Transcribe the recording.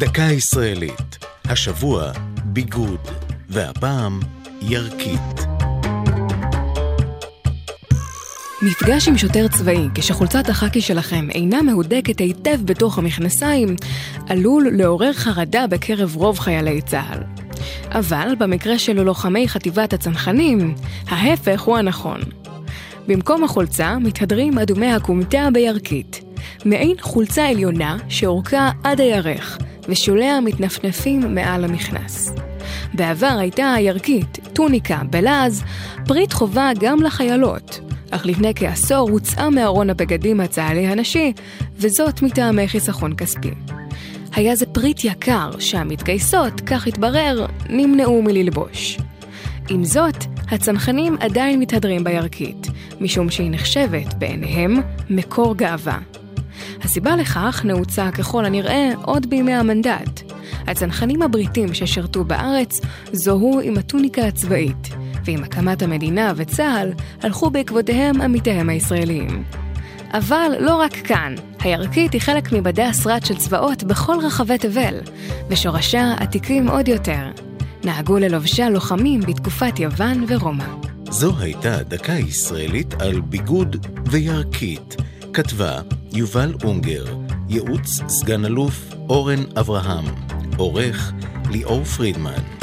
דקה ישראלית, השבוע ביגוד, והפעם ירקית. מפגש עם שוטר צבאי כשחולצת החאקי שלכם אינה מהודקת היטב בתוך המכנסיים, עלול לעורר חרדה בקרב רוב חיילי צה"ל. אבל במקרה של לוחמי חטיבת הצנחנים, ההפך הוא הנכון. במקום החולצה מתהדרים אדומי הכומתה בירקית, מעין חולצה עליונה שאורכה עד הירך, ושוליה מתנפנפים מעל המכנס. בעבר הייתה הירקית, טוניקה, בלעז, פריט חובה גם לחיילות, אך לפני כעשור הוצאה מארון הבגדים הצה"לי הנשי, וזאת מטעמי חיסכון כספי. היה זה פריט יקר שהמתגייסות, כך התברר, נמנעו מללבוש. עם זאת, הצנחנים עדיין מתהדרים בירקית, משום שהיא נחשבת בעיניהם מקור גאווה. הסיבה לכך נעוצה ככל הנראה עוד בימי המנדט. הצנחנים הבריטים ששירתו בארץ זוהו עם הטוניקה הצבאית, ועם הקמת המדינה וצה"ל הלכו בעקבותיהם עמיתיהם הישראליים. אבל לא רק כאן, הירקית היא חלק מבדי השרד של צבאות בכל רחבי תבל, ושורשיה עתיקים עוד יותר. נהגו ללובשה לוחמים בתקופת יוון ורומא. זו הייתה דקה ישראלית על ביגוד וירקית. כתבה יובל אונגר, ייעוץ סגן אלוף אורן אברהם, עורך ליאור פרידמן.